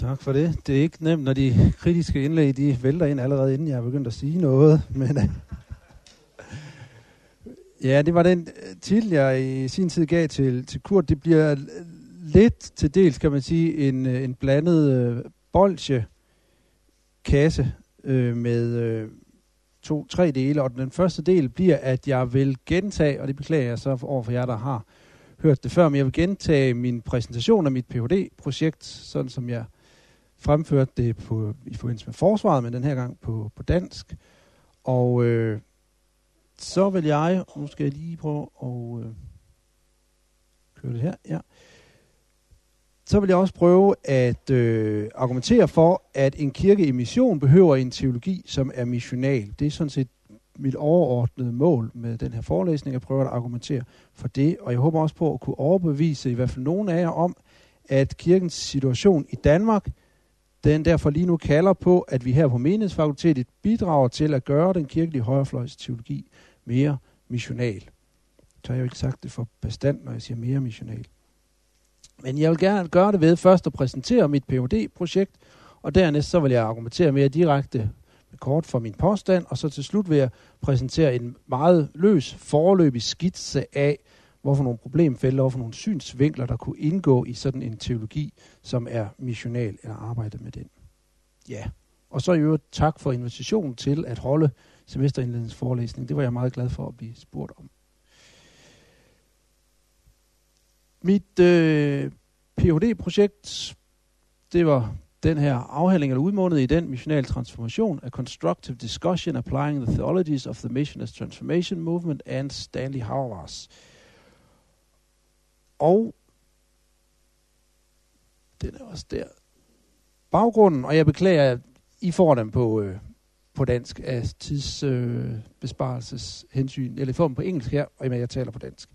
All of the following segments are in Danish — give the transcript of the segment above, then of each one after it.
Tak for det. Det er ikke nemt, når de kritiske indlæg de vælter ind allerede inden jeg er begyndt at sige noget. Men, øh, ja, det var den øh, titel, jeg i sin tid gav til, til Kurt. Det bliver lidt til dels, kan man sige, en, øh, en blandet øh, bolsje kasse øh, med øh, to-tre dele. Og den første del bliver, at jeg vil gentage, og det beklager jeg så over for jer, der har hørt det før, men jeg vil gentage min præsentation af mit Ph.D.-projekt, sådan som jeg fremførte det på, i forbindelse med forsvaret, men den her gang på, på dansk. Og øh, så vil jeg, nu skal jeg lige prøve at øh, køre det her, ja. Så vil jeg også prøve at øh, argumentere for, at en kirke i mission behøver en teologi, som er missional. Det er sådan set mit overordnede mål med den her forelæsning. at prøve at argumentere for det, og jeg håber også på at kunne overbevise i hvert fald nogen af jer om, at kirkens situation i Danmark den derfor lige nu kalder på, at vi her på menighedsfakultetet bidrager til at gøre den kirkelige højrefløjs teologi mere missional. Så har jeg jo ikke sagt det for bestand, når jeg siger mere missional. Men jeg vil gerne gøre det ved først at præsentere mit phd projekt og dernæst så vil jeg argumentere mere direkte kort for min påstand, og så til slut vil jeg præsentere en meget løs forløbig skitse af, hvorfor nogle problemfelter, hvorfor nogle synsvinkler, der kunne indgå i sådan en teologi, som er missional eller arbejde med den. Ja, og så i øvrigt tak for invitationen til at holde semesterindledningsforelæsning. Det var jeg meget glad for at blive spurgt om. Mit øh, Ph.D.-projekt, det var den her afhandling eller udmundet i den missional transformation, a constructive discussion applying the theologies of the missionist transformation movement and Stanley Hauerwas. Og den er også der. Baggrunden, og jeg beklager, at I får dem på, øh, på dansk af tidsbesparelseshensyn, øh, eller I får dem på engelsk her, og jeg taler på dansk.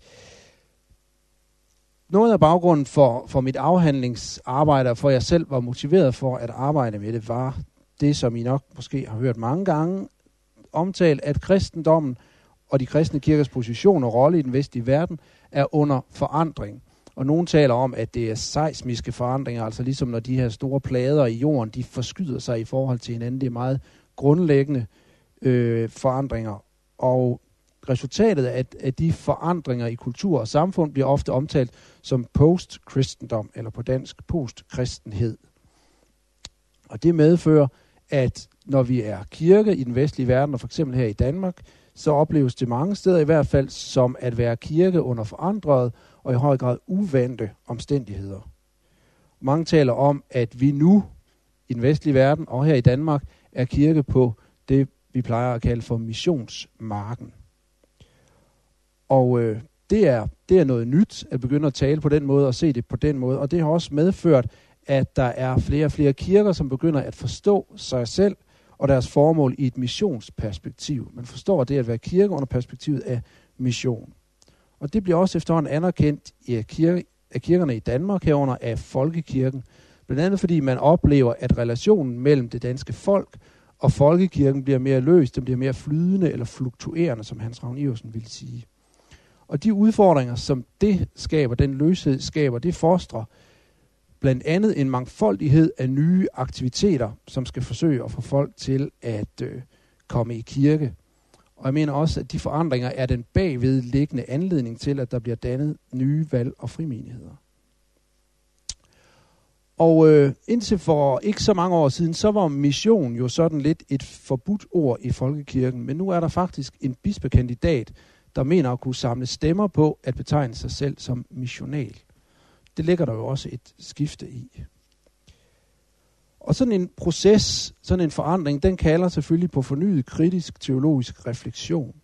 Noget af baggrunden for, for mit afhandlingsarbejde, og for jeg selv var motiveret for at arbejde med det, var det, som I nok måske har hørt mange gange omtalt, at kristendommen og de kristne kirkers position og rolle i den vestlige verden er under forandring. Og nogen taler om, at det er seismiske forandringer, altså ligesom når de her store plader i jorden, de forskyder sig i forhold til hinanden. Det er meget grundlæggende øh, forandringer. Og resultatet af, af de forandringer i kultur og samfund bliver ofte omtalt som post-kristendom, eller på dansk post-kristenhed. Og det medfører, at når vi er kirke i den vestlige verden, og for eksempel her i Danmark, så opleves det mange steder i hvert fald som at være kirke under forandret og i høj grad uvante omstændigheder. Mange taler om, at vi nu i den vestlige verden og her i Danmark er kirke på det, vi plejer at kalde for missionsmarken. Og øh, det, er, det er noget nyt at begynde at tale på den måde og se det på den måde. Og det har også medført, at der er flere og flere kirker, som begynder at forstå sig selv og deres formål i et missionsperspektiv. Man forstår det at være kirke under perspektivet af mission. Og det bliver også efterhånden anerkendt i kirke, af kirkerne i Danmark herunder af folkekirken. Blandt andet fordi man oplever, at relationen mellem det danske folk og folkekirken bliver mere løst, den bliver mere flydende eller fluktuerende, som Hans Ravn Iversen ville sige. Og de udfordringer, som det skaber, den løshed skaber, det fostrer blandt andet en mangfoldighed af nye aktiviteter, som skal forsøge at få folk til at øh, komme i kirke. Og jeg mener også, at de forandringer er den bagvedliggende anledning til, at der bliver dannet nye valg og frimenigheder. Og øh, indtil for ikke så mange år siden, så var mission jo sådan lidt et forbudt ord i folkekirken. Men nu er der faktisk en bispekandidat, der mener at kunne samle stemmer på at betegne sig selv som missional. Det ligger der jo også et skifte i. Og sådan en proces, sådan en forandring, den kalder selvfølgelig på fornyet kritisk teologisk refleksion.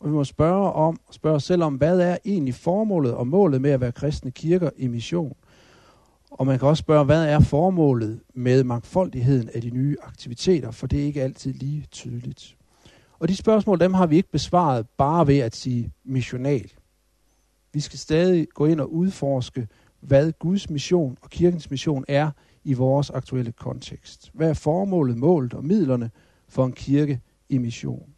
Og vi må spørge om, spørge os selv om, hvad er egentlig formålet og målet med at være kristne kirker i mission? Og man kan også spørge, hvad er formålet med mangfoldigheden af de nye aktiviteter, for det er ikke altid lige tydeligt. Og de spørgsmål, dem har vi ikke besvaret bare ved at sige missional. Vi skal stadig gå ind og udforske, hvad Guds mission og kirkens mission er i vores aktuelle kontekst. Hvad er formålet, målet og midlerne for en kirke i mission?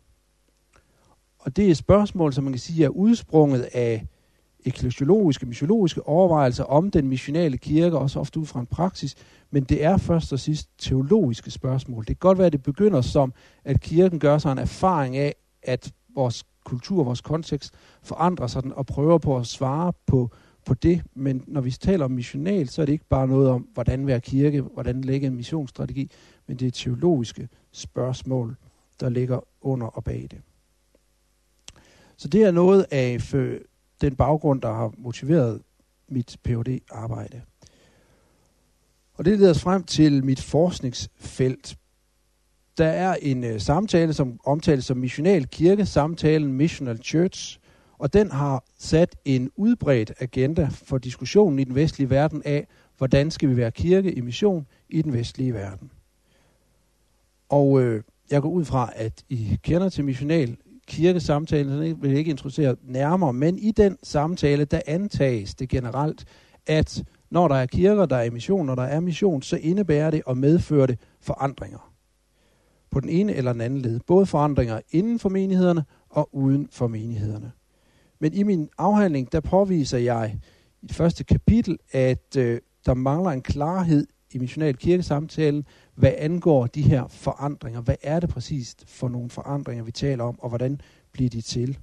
Og det er et spørgsmål, som man kan sige er udsprunget af ekklesiologiske, missiologiske overvejelser om den missionale kirke, også ofte ud fra en praksis, men det er først og sidst teologiske spørgsmål. Det kan godt være, at det begynder som, at kirken gør sig en erfaring af, at vores kultur, vores kontekst forandrer sig den, og prøver på at svare på, på det. Men når vi taler om missional, så er det ikke bare noget om, hvordan være kirke, hvordan lægge en missionsstrategi, men det er teologiske spørgsmål, der ligger under og bag det. Så det er noget af den baggrund, der har motiveret mit phd arbejde Og det leder os frem til mit forskningsfelt. Der er en øh, samtale, som omtales som missional kirke, samtalen Missional Church, og den har sat en udbredt agenda for diskussionen i den vestlige verden af, hvordan skal vi være kirke i mission i den vestlige verden. Og øh, jeg går ud fra, at I kender til missional kirkesamtalen, så det vil jeg ikke introducere nærmere, men i den samtale, der antages det generelt, at når der er kirker, der er mission, når der er mission, så indebærer det og medfører det forandringer. På den ene eller den anden led. Både forandringer inden for menighederne og uden for menighederne. Men i min afhandling, der påviser jeg i det første kapitel, at øh, der mangler en klarhed i missional kirkesamtalen, hvad angår de her forandringer. Hvad er det præcist for nogle forandringer, vi taler om, og hvordan bliver de til?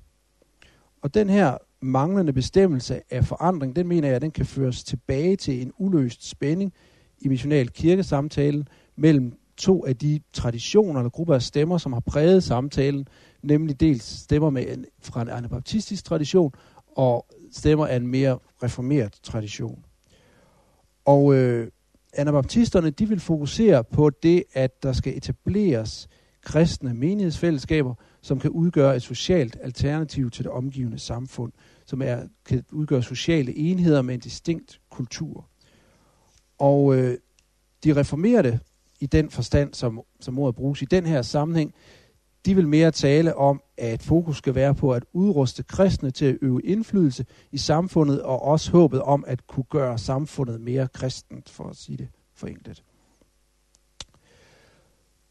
Og den her manglende bestemmelse af forandring, den mener jeg, den kan føres tilbage til en uløst spænding i missional kirkesamtalen mellem to af de traditioner eller grupper af stemmer, som har præget samtalen, nemlig dels stemmer med en, fra en anabaptistisk tradition og stemmer af en mere reformeret tradition. Og øh, anabaptisterne, de vil fokusere på det, at der skal etableres kristne menighedsfællesskaber, som kan udgøre et socialt alternativ til det omgivende samfund, som er, kan udgøre sociale enheder med en distinkt kultur. Og øh, de reformerede i den forstand, som, som ordet bruges i den her sammenhæng, de vil mere tale om, at fokus skal være på at udruste kristne til at øve indflydelse i samfundet, og også håbet om at kunne gøre samfundet mere kristent, for at sige det forenklet.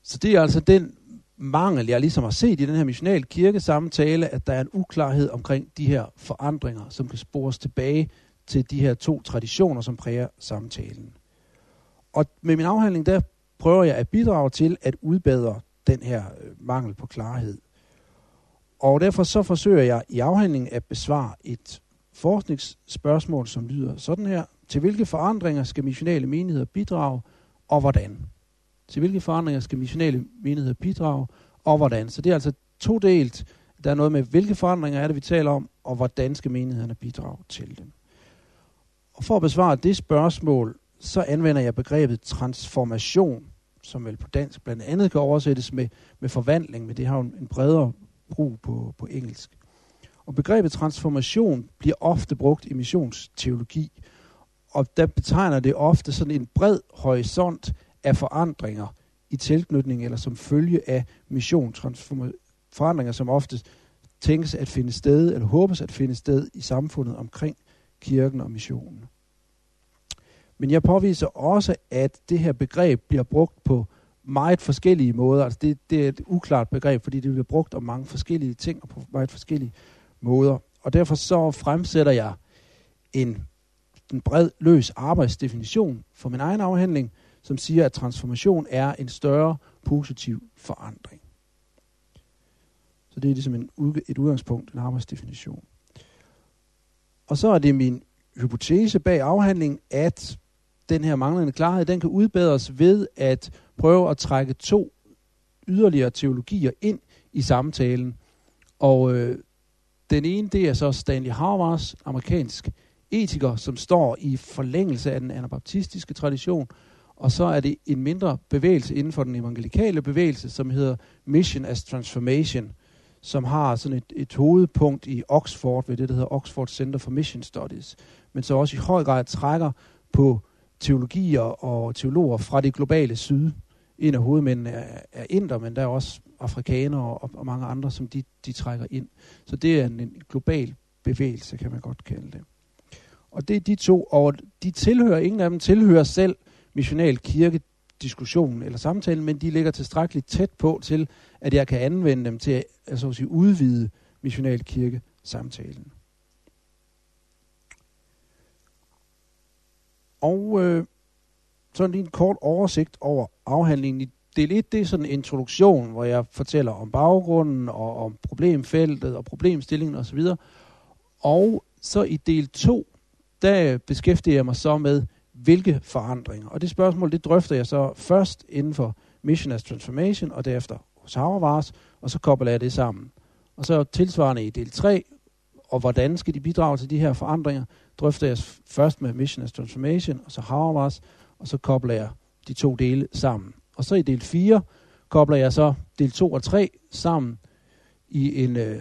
Så det er altså den mangel, jeg ligesom har set i den her missional kirkesamtale, at der er en uklarhed omkring de her forandringer, som kan spores tilbage til de her to traditioner, som præger samtalen. Og med min afhandling, der prøver jeg at bidrage til at udbedre den her øh, mangel på klarhed. Og derfor så forsøger jeg i afhandlingen at besvare et forskningsspørgsmål, som lyder sådan her. Til hvilke forandringer skal missionale menigheder bidrage, og hvordan? Til hvilke forandringer skal missionale menigheder bidrage, og hvordan? Så det er altså todelt. Der er noget med, hvilke forandringer er det, vi taler om, og hvordan skal menighederne bidrage til dem. Og for at besvare det spørgsmål, så anvender jeg begrebet transformation som vel på dansk blandt andet kan oversættes med, med forvandling, men det har jo en, en bredere brug på, på engelsk. Og begrebet transformation bliver ofte brugt i missionsteologi, og der betegner det ofte sådan en bred horisont af forandringer i tilknytning eller som følge af mission. Forandringer, som ofte tænkes at finde sted, eller håbes at finde sted i samfundet omkring kirken og missionen. Men jeg påviser også, at det her begreb bliver brugt på meget forskellige måder. Altså det, det er et uklart begreb, fordi det bliver brugt om mange forskellige ting og på meget forskellige måder. Og derfor så fremsætter jeg en, en bred, løs arbejdsdefinition for min egen afhandling, som siger, at transformation er en større positiv forandring. Så det er ligesom en, et udgangspunkt, en arbejdsdefinition. Og så er det min hypotese bag afhandlingen, at den her manglende klarhed, den kan udbedres ved at prøve at trække to yderligere teologier ind i samtalen. Og øh, den ene, det er så Stanley Hauerwas, amerikansk etiker, som står i forlængelse af den anabaptistiske tradition, og så er det en mindre bevægelse inden for den evangelikale bevægelse, som hedder Mission as Transformation, som har sådan et, et hovedpunkt i Oxford, ved det, der hedder Oxford Center for Mission Studies, men så også i høj grad trækker på teologier og teologer fra det globale syd. En af hovedmændene er, er inder, men der er også afrikanere og, og mange andre, som de, de trækker ind. Så det er en, en global bevægelse, kan man godt kalde det. Og det er de to, og de tilhører, ingen af dem tilhører selv missional kirke diskussionen eller samtalen, men de ligger tilstrækkeligt tæt på til, at jeg kan anvende dem til at, altså at sige, udvide missional kirke samtalen. Og øh, sådan lige en kort oversigt over afhandlingen i del 1, det er sådan en introduktion, hvor jeg fortæller om baggrunden og om problemfeltet og problemstillingen osv. Og så i del 2, der beskæftiger jeg mig så med, hvilke forandringer. Og det spørgsmål, det drøfter jeg så først inden for Mission as Transformation, og derefter hos Havervars, og så kobler jeg det sammen. Og så tilsvarende i del 3, og hvordan skal de bidrage til de her forandringer, drøfter jeg først med Mission as Transformation, og så Havervars, og så kobler jeg de to dele sammen. Og så i del 4 kobler jeg så del 2 og 3 sammen i en øh,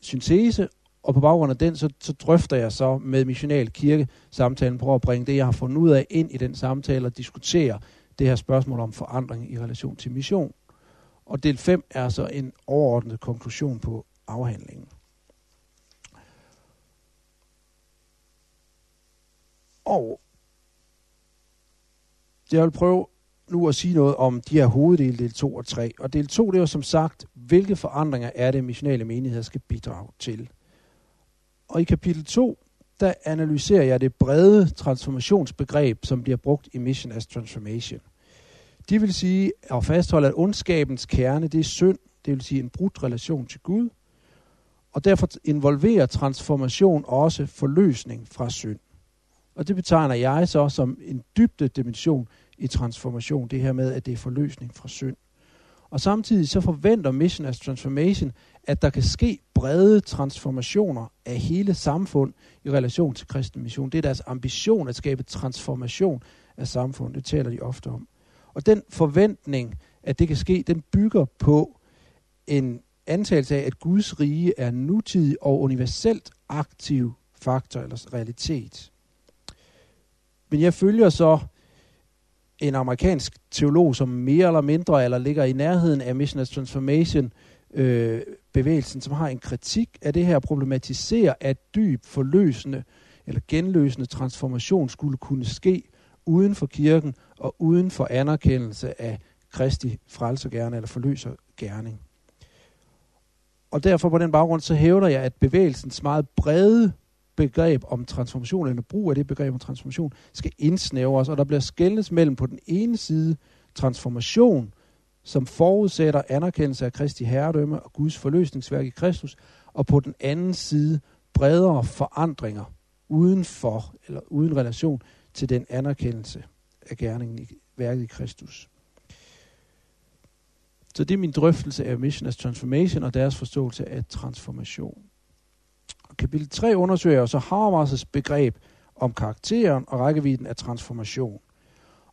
syntese, og på baggrund af den, så, så drøfter jeg så med missional kirke samtalen, prøver at bringe det, jeg har fundet ud af, ind i den samtale og diskutere det her spørgsmål om forandring i relation til mission. Og del 5 er så en overordnet konklusion på afhandlingen. Og jeg vil prøve nu at sige noget om de her hoveddele, del 2 og 3. Og del 2, det er jo som sagt, hvilke forandringer er det, missionale menigheder skal bidrage til. Og i kapitel 2, der analyserer jeg det brede transformationsbegreb, som bliver brugt i Mission as Transformation. De vil sige at fastholde, at ondskabens kerne, det er synd, det vil sige en brudt relation til Gud, og derfor involverer transformation også forløsning fra synd. Og det betegner jeg så som en dybde dimension i transformation, det her med, at det er forløsning fra synd. Og samtidig så forventer Mission as Transformation, at der kan ske brede transformationer af hele samfund i relation til kristen mission. Det er deres ambition at skabe transformation af samfundet. Det taler de ofte om. Og den forventning, at det kan ske, den bygger på en antagelse af, at Guds rige er nutidig og universelt aktiv faktor eller realitet. Men jeg følger så en amerikansk teolog, som mere eller mindre, eller ligger i nærheden af Mission as Transformation, øh, bevægelsen, som har en kritik af det her, problematiserer, at dyb forløsende eller genløsende transformation skulle kunne ske uden for kirken og uden for anerkendelse af Kristi frelser eller forløser gerning. Og derfor på den baggrund, så hævder jeg, at bevægelsens meget brede begreb om transformation, eller brug af det begreb om transformation, skal indsnævres, og der bliver skældnes mellem på den ene side transformation, som forudsætter anerkendelse af Kristi herredømme og Guds forløsningsværk i Kristus, og på den anden side bredere forandringer uden for, eller uden relation til den anerkendelse af gerningen i værket i Kristus. Så det er min drøftelse af Mission as Transformation og deres forståelse af transformation. Kapitel 3 undersøger så Habermas' begreb om karakteren og rækkevidden af transformation.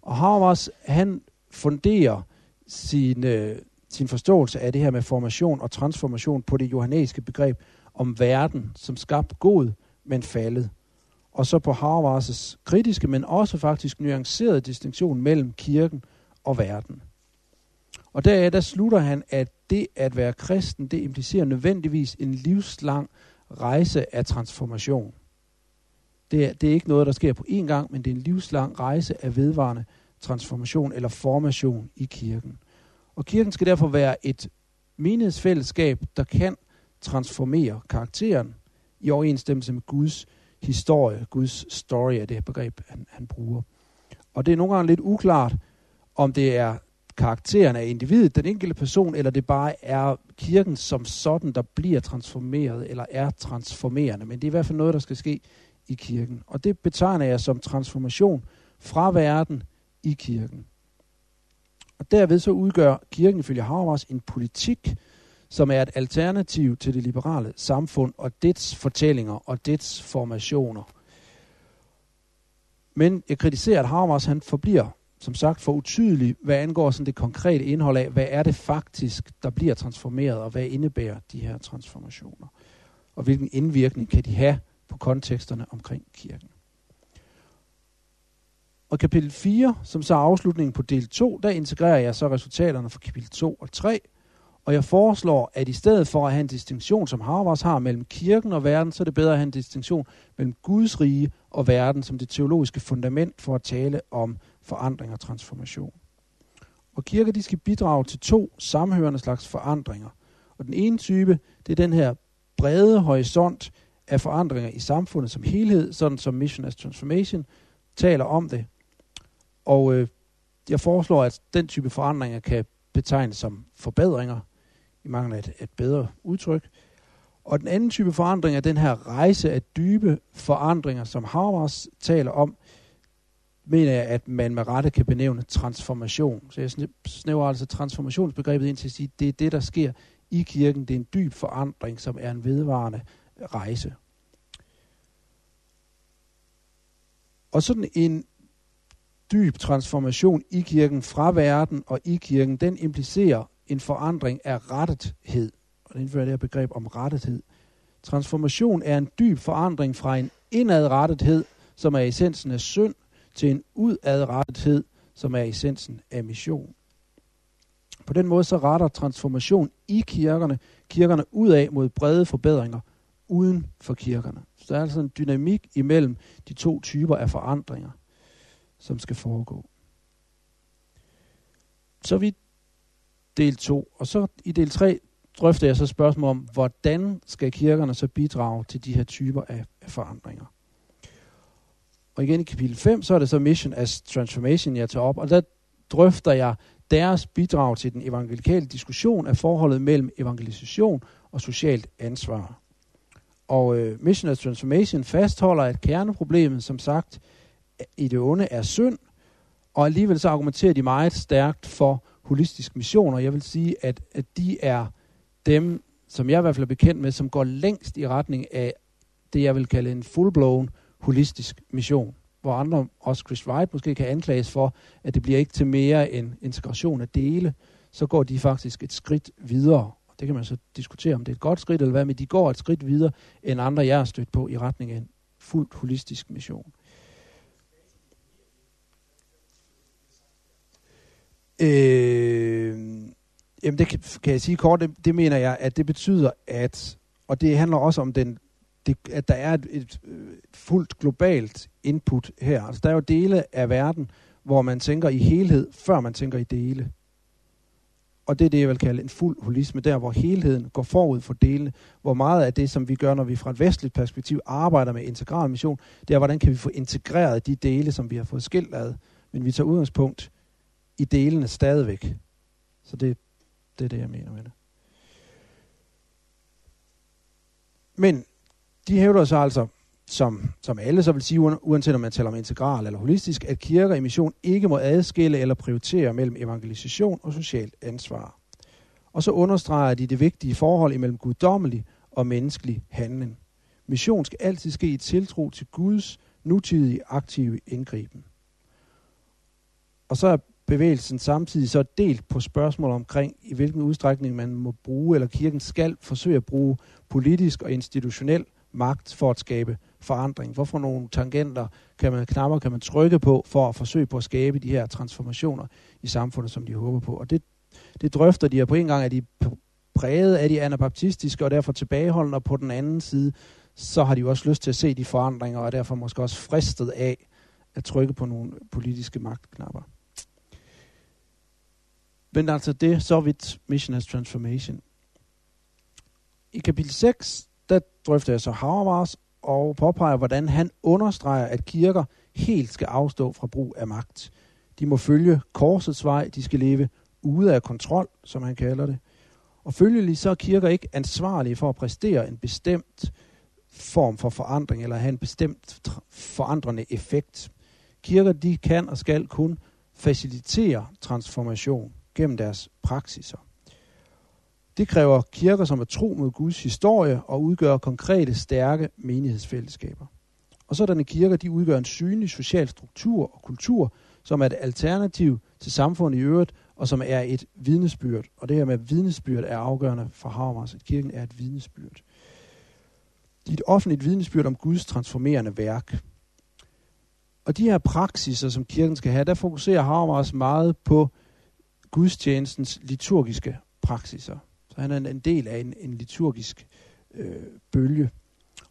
Og Habermas, han funderer sin, øh, sin forståelse af det her med formation og transformation på det johannæiske begreb om verden som skabt god, men faldet. Og så på Habermas' kritiske, men også faktisk nuancerede distinktion mellem kirken og verden. Og deraf der slutter han, at det at være kristen, det implicerer nødvendigvis en livslang rejse af transformation. Det er, det er ikke noget, der sker på én gang, men det er en livslang rejse af vedvarende transformation eller formation i kirken. Og kirken skal derfor være et menighedsfællesskab, der kan transformere karakteren i overensstemmelse med Guds historie, Guds story er det her begreb, han, han bruger. Og det er nogle gange lidt uklart, om det er karakteren af individet, den enkelte person, eller det bare er kirken som sådan, der bliver transformeret, eller er transformerende. Men det er i hvert fald noget, der skal ske i kirken. Og det betegner jeg som transformation fra verden i kirken. Og derved så udgør kirken ifølge Habermas en politik, som er et alternativ til det liberale samfund og dets fortællinger og dets formationer. Men jeg kritiserer, at Habermas han forbliver som sagt for utydelig, hvad angår sådan det konkrete indhold af, hvad er det faktisk, der bliver transformeret, og hvad indebærer de her transformationer, og hvilken indvirkning kan de have på konteksterne omkring kirken. Og kapitel 4, som så er afslutningen på del 2, der integrerer jeg så resultaterne fra kapitel 2 og 3, og jeg foreslår, at i stedet for at have en distinktion, som Harvards har mellem kirken og verden, så er det bedre at have en distinktion mellem Guds rige og verden som det teologiske fundament for at tale om forandring og transformation. Og kirker de skal bidrage til to sammenhørende slags forandringer. Og den ene type, det er den her brede horisont af forandringer i samfundet som helhed, sådan som Mission as Transformation taler om det. Og øh, jeg foreslår, at den type forandringer kan betegnes som forbedringer, i mangel af et, et bedre udtryk. Og den anden type forandring er den her rejse af dybe forandringer, som Habermas taler om, mener jeg, at man med rette kan benævne transformation. Så jeg snæver altså transformationsbegrebet ind til at sige, at det er det, der sker i kirken. Det er en dyb forandring, som er en vedvarende rejse. Og sådan en dyb transformation i kirken fra verden og i kirken, den implicerer en forandring af rettethed. Og det indfører det her begreb om rettethed. Transformation er en dyb forandring fra en indadrettethed, som er essensen af synd, til en udadrettethed, som er essensen af mission. På den måde så retter transformation i kirkerne, kirkerne udad mod brede forbedringer uden for kirkerne. Så der er altså en dynamik imellem de to typer af forandringer, som skal foregå. Så vi del 2. Og så i del 3 drøfter jeg så spørgsmål om, hvordan skal kirkerne så bidrage til de her typer af, af forandringer. Og igen i kapitel 5, så er det så Mission as Transformation, jeg tager op, og der drøfter jeg deres bidrag til den evangelikale diskussion af forholdet mellem evangelisation og socialt ansvar. Og øh, Mission as Transformation fastholder, at kerneproblemet, som sagt, i det onde er synd, og alligevel så argumenterer de meget stærkt for holistisk mission, og jeg vil sige, at, at de er dem, som jeg i hvert fald er bekendt med, som går længst i retning af det, jeg vil kalde en full-blown holistisk mission. Hvor andre, også Chris Wright, måske kan anklages for, at det bliver ikke til mere end integration af dele, så går de faktisk et skridt videre. Og det kan man så diskutere, om det er et godt skridt eller hvad, men de går et skridt videre, end andre, jeg har stødt på i retning af en fuldt holistisk mission. Øh, jamen det kan, kan jeg sige kort, det, det mener jeg, at det betyder, at, og det handler også om den, det, at der er et, et, øh, fuldt globalt input her. Altså der er jo dele af verden, hvor man tænker i helhed, før man tænker i dele. Og det er det, jeg vil kalde en fuld holisme, der hvor helheden går forud for delene. Hvor meget af det, som vi gør, når vi fra et vestligt perspektiv arbejder med integral mission, det er, hvordan kan vi få integreret de dele, som vi har fået skilt ad. Men vi tager udgangspunkt i delene stadigvæk. Så det, det er det, jeg mener med det. Men de hævder så altså, som, som alle så vil sige, uanset om man taler om integral eller holistisk, at kirker i mission ikke må adskille eller prioritere mellem evangelisation og socialt ansvar. Og så understreger de det vigtige forhold imellem guddommelig og menneskelig handling. Mission skal altid ske i tiltro til Guds nutidige aktive indgriben. Og så er bevægelsen samtidig så delt på spørgsmål omkring, i hvilken udstrækning man må bruge, eller kirken skal forsøge at bruge politisk og institutionel magt for at skabe forandring. Hvorfor nogle tangenter kan man, knapper kan man trykke på for at forsøge på at skabe de her transformationer i samfundet, som de håber på. Og det, det drøfter de, og på en gang er de præget af de anabaptistiske og derfor tilbageholdende, og på den anden side, så har de jo også lyst til at se de forandringer, og er derfor måske også fristet af at trykke på nogle politiske magtknapper. Men altså det så vidt Mission as Transformation. I kapitel 6, drøfter jeg så Habermas og påpeger, hvordan han understreger, at kirker helt skal afstå fra brug af magt. De må følge korsets vej, de skal leve ude af kontrol, som han kalder det. Og følgelig så er kirker ikke ansvarlige for at præstere en bestemt form for forandring, eller have en bestemt forandrende effekt. Kirker, de kan og skal kun facilitere transformation gennem deres praksiser. Det kræver kirker, som er tro mod Guds historie og udgør konkrete, stærke menighedsfællesskaber. Og sådanne kirker, de udgør en synlig social struktur og kultur, som er et alternativ til samfundet i øvrigt, og som er et vidnesbyrd. Og det her med vidnesbyrd er afgørende for Habermas, at kirken er et vidnesbyrd. De er et offentligt vidnesbyrd om Guds transformerende værk. Og de her praksiser, som kirken skal have, der fokuserer Habermas meget på gudstjenestens liturgiske praksiser og han er en, del af en, en liturgisk øh, bølge.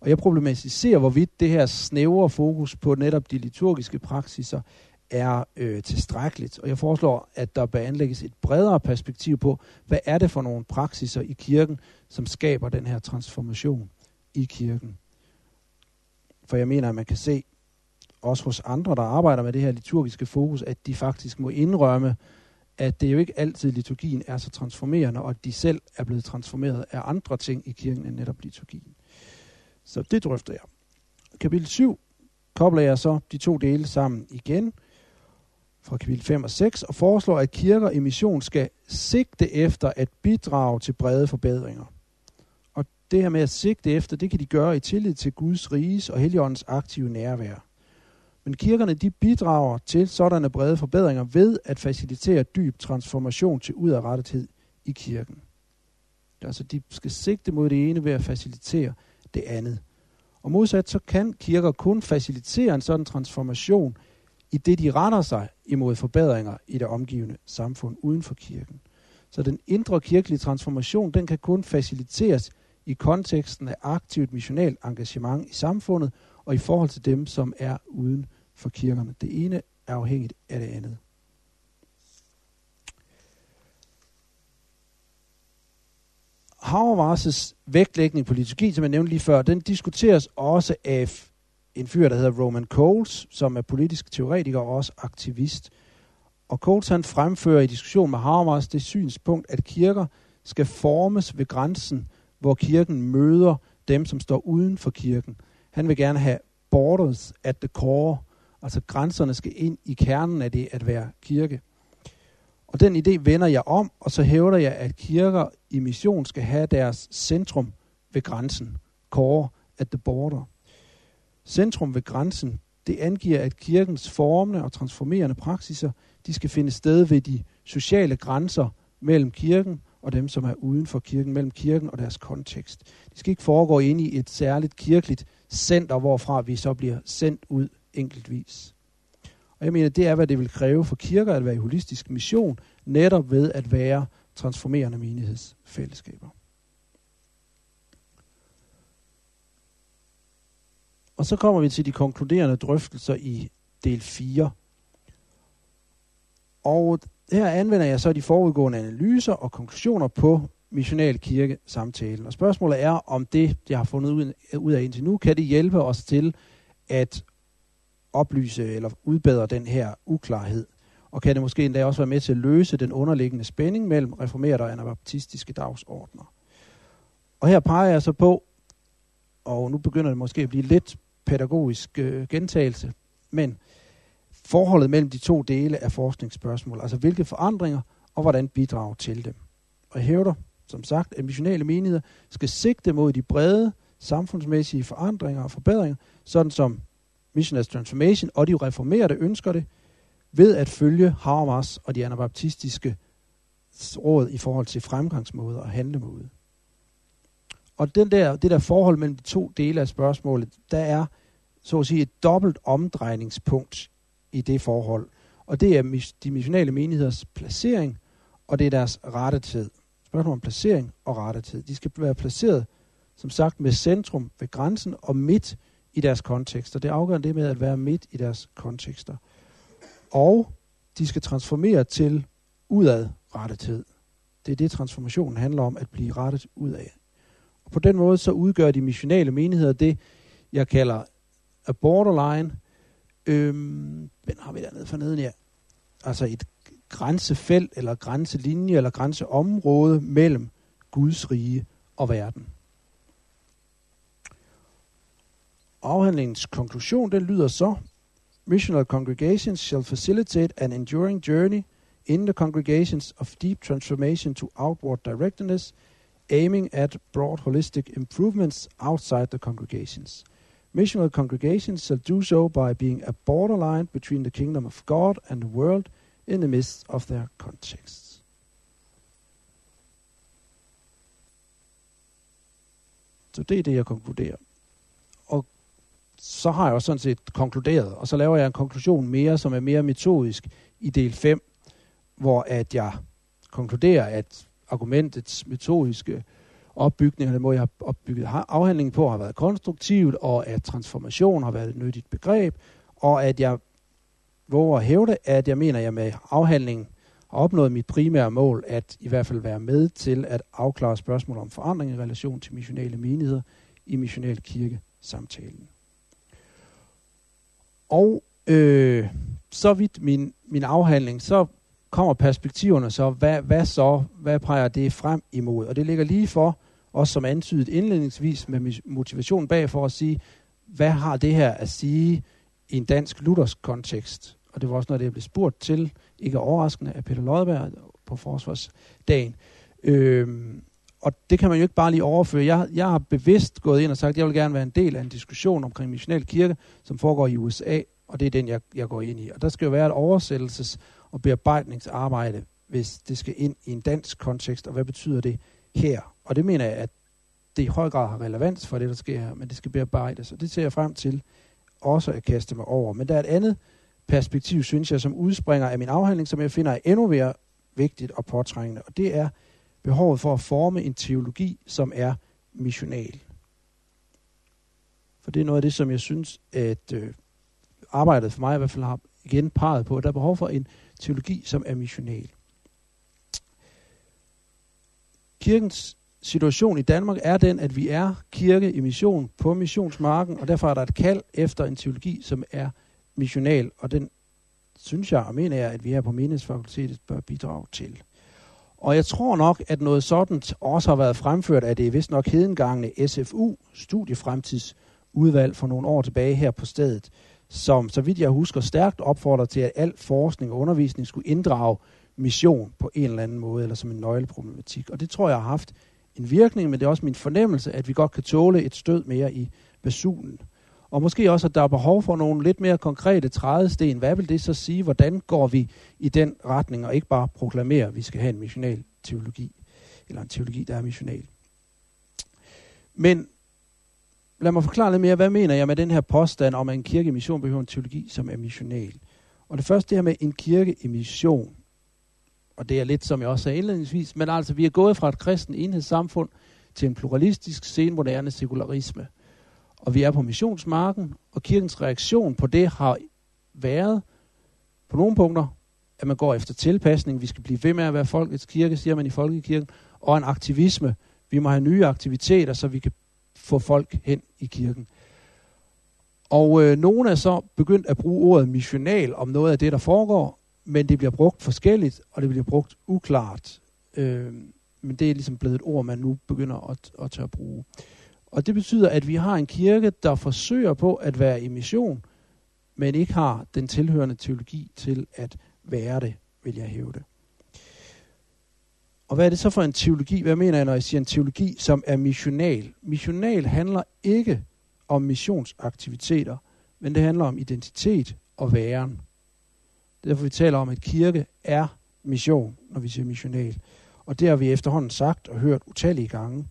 Og jeg problematiserer, hvorvidt det her snævre fokus på netop de liturgiske praksiser er øh, tilstrækkeligt. Og jeg foreslår, at der bør anlægges et bredere perspektiv på, hvad er det for nogle praksiser i kirken, som skaber den her transformation i kirken. For jeg mener, at man kan se også hos andre, der arbejder med det her liturgiske fokus, at de faktisk må indrømme, at det jo ikke altid liturgien er så transformerende, og at de selv er blevet transformeret af andre ting i kirken end netop liturgien. Så det drøfter jeg. Kapitel 7 kobler jeg så de to dele sammen igen fra kapitel 5 og 6, og foreslår, at kirker i mission skal sigte efter at bidrage til brede forbedringer. Og det her med at sigte efter, det kan de gøre i tillid til Guds riges og Helligåndens aktive nærvær. Men kirkerne de bidrager til sådanne brede forbedringer ved at facilitere dyb transformation til udadrettethed i kirken. Altså de skal sigte mod det ene ved at facilitere det andet. Og modsat så kan kirker kun facilitere en sådan transformation, i det de retter sig imod forbedringer i det omgivende samfund uden for kirken. Så den indre kirkelige transformation, den kan kun faciliteres i konteksten af aktivt missionalt engagement i samfundet og i forhold til dem, som er uden for kirkerne. Det ene er afhængigt af det andet. Habermas' vægtlægning på liturgi, som jeg nævnte lige før, den diskuteres også af en fyr, der hedder Roman Coles, som er politisk teoretiker og også aktivist. Og Coles han fremfører i diskussion med Habermas det synspunkt, at kirker skal formes ved grænsen, hvor kirken møder dem, som står uden for kirken. Han vil gerne have borders at the core, altså grænserne skal ind i kernen af det at være kirke. Og den idé vender jeg om, og så hævder jeg, at kirker i mission skal have deres centrum ved grænsen, core at the border. Centrum ved grænsen, det angiver, at kirkens formende og transformerende praksiser, de skal finde sted ved de sociale grænser mellem kirken og dem, som er uden for kirken, mellem kirken og deres kontekst. De skal ikke foregå ind i et særligt kirkeligt center, hvorfra vi så bliver sendt ud enkeltvis. Og jeg mener, det er, hvad det vil kræve for kirker at være i holistisk mission, netop ved at være transformerende menighedsfællesskaber. Og så kommer vi til de konkluderende drøftelser i del 4. Og her anvender jeg så de forudgående analyser og konklusioner på missional kirkesamtalen. Og spørgsmålet er, om det, jeg har fundet ud af indtil nu, kan det hjælpe os til at oplyse eller udbedre den her uklarhed. Og kan det måske endda også være med til at løse den underliggende spænding mellem reformerede og anabaptistiske dagsordner. Og her peger jeg så på, og nu begynder det måske at blive lidt pædagogisk øh, gentagelse, men forholdet mellem de to dele af forskningsspørgsmål, altså hvilke forandringer og hvordan bidrage til dem. Og jeg hævder, som sagt, at missionale menigheder skal sigte mod de brede samfundsmæssige forandringer og forbedringer, sådan som Missionary Transformation og de reformerede ønsker det, ved at følge Habermas og de anabaptistiske råd i forhold til fremgangsmåde og handlemåde. Og den der, det der forhold mellem de to dele af spørgsmålet, der er så at sige et dobbelt omdrejningspunkt i det forhold. Og det er de missionale menigheders placering, og det er deres rettetid. Spørgsmålet om placering og rettetid. De skal være placeret, som sagt, med centrum ved grænsen og midt i deres kontekster. Det afgørende det med at være midt i deres kontekster. Og de skal transformere til udadrettethed. Det er det, transformationen handler om, at blive rettet udad. Og på den måde så udgør de missionale menigheder det, jeg kalder a borderline. Øhm, den har vi dernede for neden her? Altså et grænsefelt, eller grænselinje, eller grænseområde mellem Guds rige og verden. Afhandlingens konklusion, den lyder så, Missional congregations shall facilitate an enduring journey in the congregations of deep transformation to outward directness, aiming at broad holistic improvements outside the congregations. Missional congregations shall do so by being a borderline between the kingdom of God and the world in the midst of their contexts. Så det er det, jeg konkluderer så har jeg jo sådan set konkluderet, og så laver jeg en konklusion mere, som er mere metodisk i del 5, hvor at jeg konkluderer, at argumentets metodiske opbygning, den måde jeg har opbygget afhandlingen på, har været konstruktivt, og at transformation har været et nyttigt begreb, og at jeg våger at hævde, at jeg mener, at jeg med afhandlingen har opnået mit primære mål, at i hvert fald være med til at afklare spørgsmål om forandring i relation til missionale menigheder i missional kirke samtalen. Og øh, så vidt min, min afhandling, så kommer perspektiverne så, hvad, hvad så, hvad peger det frem imod? Og det ligger lige for, os som antydet indledningsvis med motivation bag for at sige, hvad har det her at sige i en dansk luthersk kontekst? Og det var også noget, det jeg blev spurgt til, ikke overraskende, af Peter Lodberg på forsvarsdagen. Øhm, og det kan man jo ikke bare lige overføre. Jeg, jeg har bevidst gået ind og sagt, at jeg vil gerne være en del af en diskussion omkring missionel kirke, som foregår i USA, og det er den, jeg, jeg går ind i. Og der skal jo være et oversættelses- og bearbejdningsarbejde, hvis det skal ind i en dansk kontekst, og hvad betyder det her? Og det mener jeg, at det i høj grad har relevans for det, der sker her, men det skal bearbejdes, og det ser jeg frem til også at kaste mig over. Men der er et andet perspektiv, synes jeg, som udspringer af min afhandling, som jeg finder er endnu mere vigtigt og påtrængende, og det er behovet for at forme en teologi, som er missional. For det er noget af det, som jeg synes, at øh, arbejdet for mig i hvert fald har igen peget på, at der er behov for en teologi, som er missional. Kirkens situation i Danmark er den, at vi er kirke i mission på missionsmarken, og derfor er der et kald efter en teologi, som er missional, og den synes jeg og mener jeg, at vi her på menighedsfakultetet bør bidrage til. Og jeg tror nok, at noget sådan også har været fremført af det vist nok hedengangne SFU, Studiefremtidsudvalg for nogle år tilbage her på stedet, som, så vidt jeg husker, stærkt opfordrer til, at al forskning og undervisning skulle inddrage mission på en eller anden måde, eller som en nøgleproblematik. Og det tror jeg har haft en virkning, men det er også min fornemmelse, at vi godt kan tåle et stød mere i basunen. Og måske også, at der er behov for nogle lidt mere konkrete trædesten. Hvad vil det så sige? Hvordan går vi i den retning, og ikke bare proklamere, at vi skal have en missional teologi, eller en teologi, der er missional. Men lad mig forklare lidt mere, hvad mener jeg med den her påstand om, at en kirke i mission behøver en teologi, som er missional. Og det første det her med en kirke i mission og det er lidt som jeg også sagde indledningsvis, men altså vi er gået fra et kristen enhedssamfund til en pluralistisk, senmoderne sekularisme. Og vi er på missionsmarken, og kirkens reaktion på det har været på nogle punkter, at man går efter tilpasning. Vi skal blive ved med at være folkets kirke, siger man i folkekirken, og en aktivisme. Vi må have nye aktiviteter, så vi kan få folk hen i kirken. Og øh, nogle er så begyndt at bruge ordet missional om noget af det, der foregår, men det bliver brugt forskelligt, og det bliver brugt uklart. Øh, men det er ligesom blevet et ord, man nu begynder at, at tør at bruge. Og det betyder, at vi har en kirke, der forsøger på at være i mission, men ikke har den tilhørende teologi til at være det, vil jeg hæve det. Og hvad er det så for en teologi? Hvad mener jeg, når jeg siger en teologi, som er missional? Missional handler ikke om missionsaktiviteter, men det handler om identitet og væren. Derfor, vi taler om, at kirke er mission, når vi siger missional. Og det har vi efterhånden sagt og hørt utallige gange.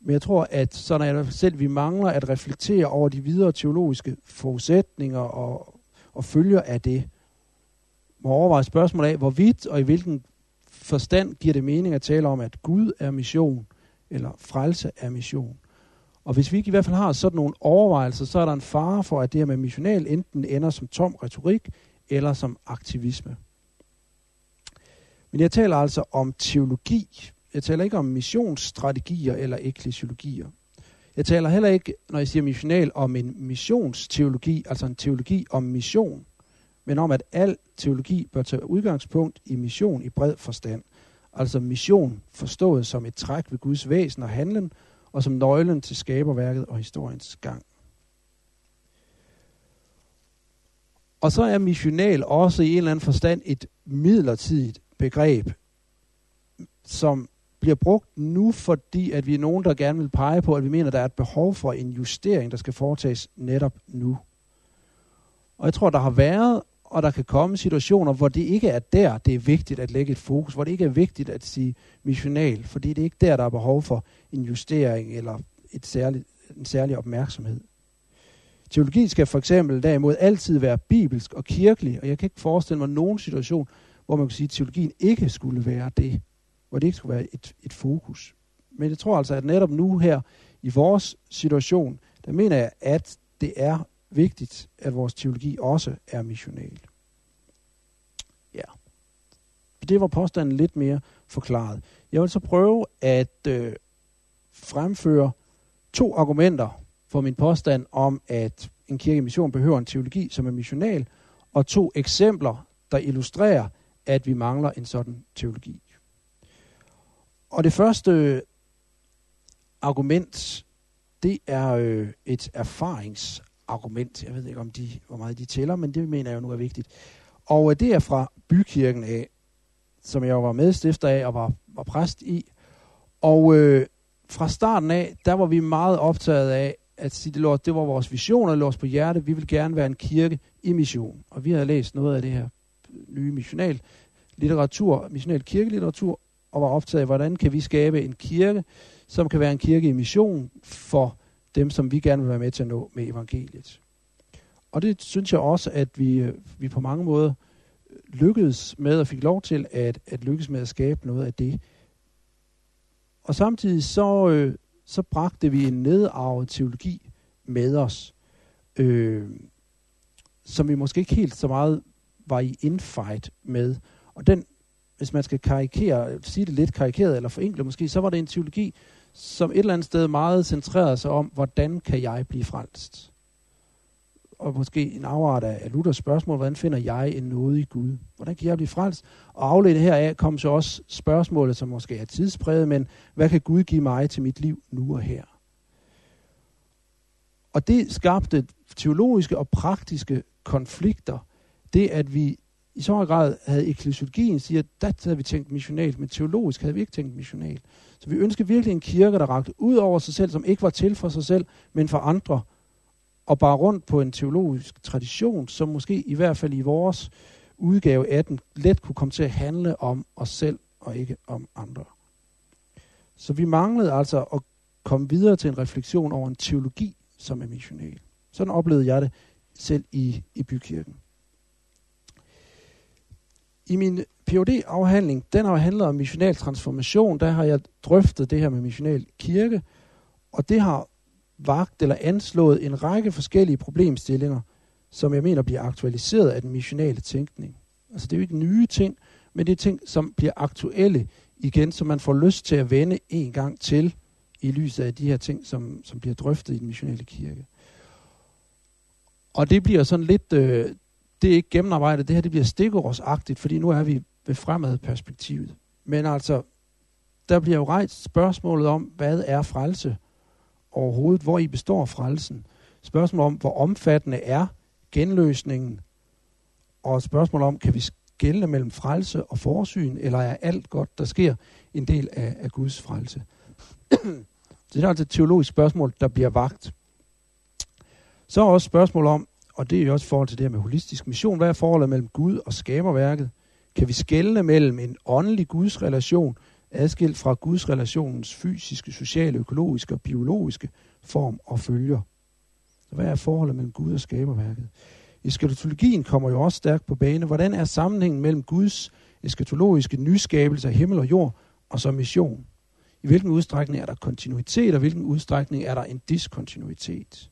Men jeg tror, at sådan er selv, vi mangler at reflektere over de videre teologiske forudsætninger og, og følger af det. Må overveje spørgsmål af, hvorvidt og i hvilken forstand giver det mening at tale om, at Gud er mission, eller frelse er mission. Og hvis vi ikke i hvert fald har sådan nogle overvejelser, så er der en fare for, at det her med missional enten ender som tom retorik, eller som aktivisme. Men jeg taler altså om teologi. Jeg taler ikke om missionsstrategier eller eklesiologier. Jeg taler heller ikke, når jeg siger missional, om en missionsteologi, altså en teologi om mission, men om, at al teologi bør tage udgangspunkt i mission i bred forstand. Altså mission forstået som et træk ved Guds væsen og handlen, og som nøglen til skaberværket og historiens gang. Og så er missional også i en eller anden forstand et midlertidigt begreb, som bliver brugt nu, fordi at vi er nogen, der gerne vil pege på, at vi mener, der er et behov for en justering, der skal foretages netop nu. Og jeg tror, der har været, og der kan komme situationer, hvor det ikke er der, det er vigtigt at lægge et fokus, hvor det ikke er vigtigt at sige missional, fordi det er ikke der, der er behov for en justering eller et særligt, en særlig opmærksomhed. Teologi skal for eksempel derimod altid være bibelsk og kirkelig, og jeg kan ikke forestille mig nogen situation, hvor man kan sige, at teologien ikke skulle være det, hvor det ikke skulle være et, et fokus. Men jeg tror altså, at netop nu her i vores situation, der mener jeg, at det er vigtigt, at vores teologi også er missional. Ja. Det var påstanden lidt mere forklaret. Jeg vil så prøve at øh, fremføre to argumenter for min påstand om, at en kirke mission behøver en teologi, som er missional, og to eksempler, der illustrerer, at vi mangler en sådan teologi. Og det første argument, det er øh, et erfaringsargument. Jeg ved ikke, om de, hvor meget de tæller, men det mener jeg jo nu er vigtigt. Og øh, det er fra bykirken af, som jeg var medstifter af og var, var præst i. Og øh, fra starten af, der var vi meget optaget af, at sige, det, lort, det var vores vision, og det lå os på hjerte. Vi vil gerne være en kirke i mission. Og vi havde læst noget af det her nye missional litteratur, missional kirkelitteratur, og var optaget af, hvordan kan vi skabe en kirke, som kan være en kirke i mission for dem, som vi gerne vil være med til at nå med evangeliet. Og det synes jeg også, at vi, øh, vi på mange måder lykkedes med og fik lov til at, at lykkes med at skabe noget af det. Og samtidig så, øh, så bragte vi en nedarvet teologi med os, øh, som vi måske ikke helt så meget var i infight med. Og den, hvis man skal karikere, sige det lidt karikeret eller forenkle måske, så var det en teologi, som et eller andet sted meget centrerede sig om, hvordan kan jeg blive frelst? Og måske en afart af Luthers spørgsmål, hvordan finder jeg en nåde i Gud? Hvordan kan jeg blive frelst? Og afledt heraf kom så også spørgsmålet, som måske er tidspræget, men hvad kan Gud give mig til mit liv nu og her? Og det skabte teologiske og praktiske konflikter. Det, at vi i så høj grad havde eklesiologien siger, at der havde vi tænkt missionalt, men teologisk havde vi ikke tænkt missionalt. Så vi ønskede virkelig en kirke, der rakte ud over sig selv, som ikke var til for sig selv, men for andre, og bare rundt på en teologisk tradition, som måske i hvert fald i vores udgave af den let kunne komme til at handle om os selv og ikke om andre. Så vi manglede altså at komme videre til en refleksion over en teologi, som er missional. Sådan oplevede jeg det selv i, i bykirken. I min phd afhandling den har handlet om missional transformation. Der har jeg drøftet det her med missional kirke, og det har vagt eller anslået en række forskellige problemstillinger, som jeg mener bliver aktualiseret af den missionale tænkning. Altså det er jo ikke nye ting, men det er ting, som bliver aktuelle igen, så man får lyst til at vende en gang til i lyset af de her ting, som, som bliver drøftet i den missionale kirke. Og det bliver sådan lidt, øh, det er ikke gennemarbejdet, det her det bliver stikordsagtigt, fordi nu er vi ved fremad perspektivet. Men altså, der bliver jo rejst spørgsmålet om, hvad er frelse overhovedet? Hvor i består frelsen? Spørgsmålet om, hvor omfattende er genløsningen? Og spørgsmålet om, kan vi skelne mellem frelse og forsyn, eller er alt godt, der sker, en del af, af Guds frelse? det er altså et teologisk spørgsmål, der bliver vagt. Så er også spørgsmål om, og det er jo også forhold til det her med holistisk mission. Hvad er forholdet mellem Gud og skaberværket? Kan vi skelne mellem en åndelig Guds relation, adskilt fra Guds relationens fysiske, sociale, økologiske og biologiske form og følger? Så hvad er forholdet mellem Gud og skaberværket? Eskatologien kommer jo også stærkt på bane. Hvordan er sammenhængen mellem Guds eskatologiske nyskabelse af himmel og jord og så mission? I hvilken udstrækning er der kontinuitet, og hvilken udstrækning er der en diskontinuitet?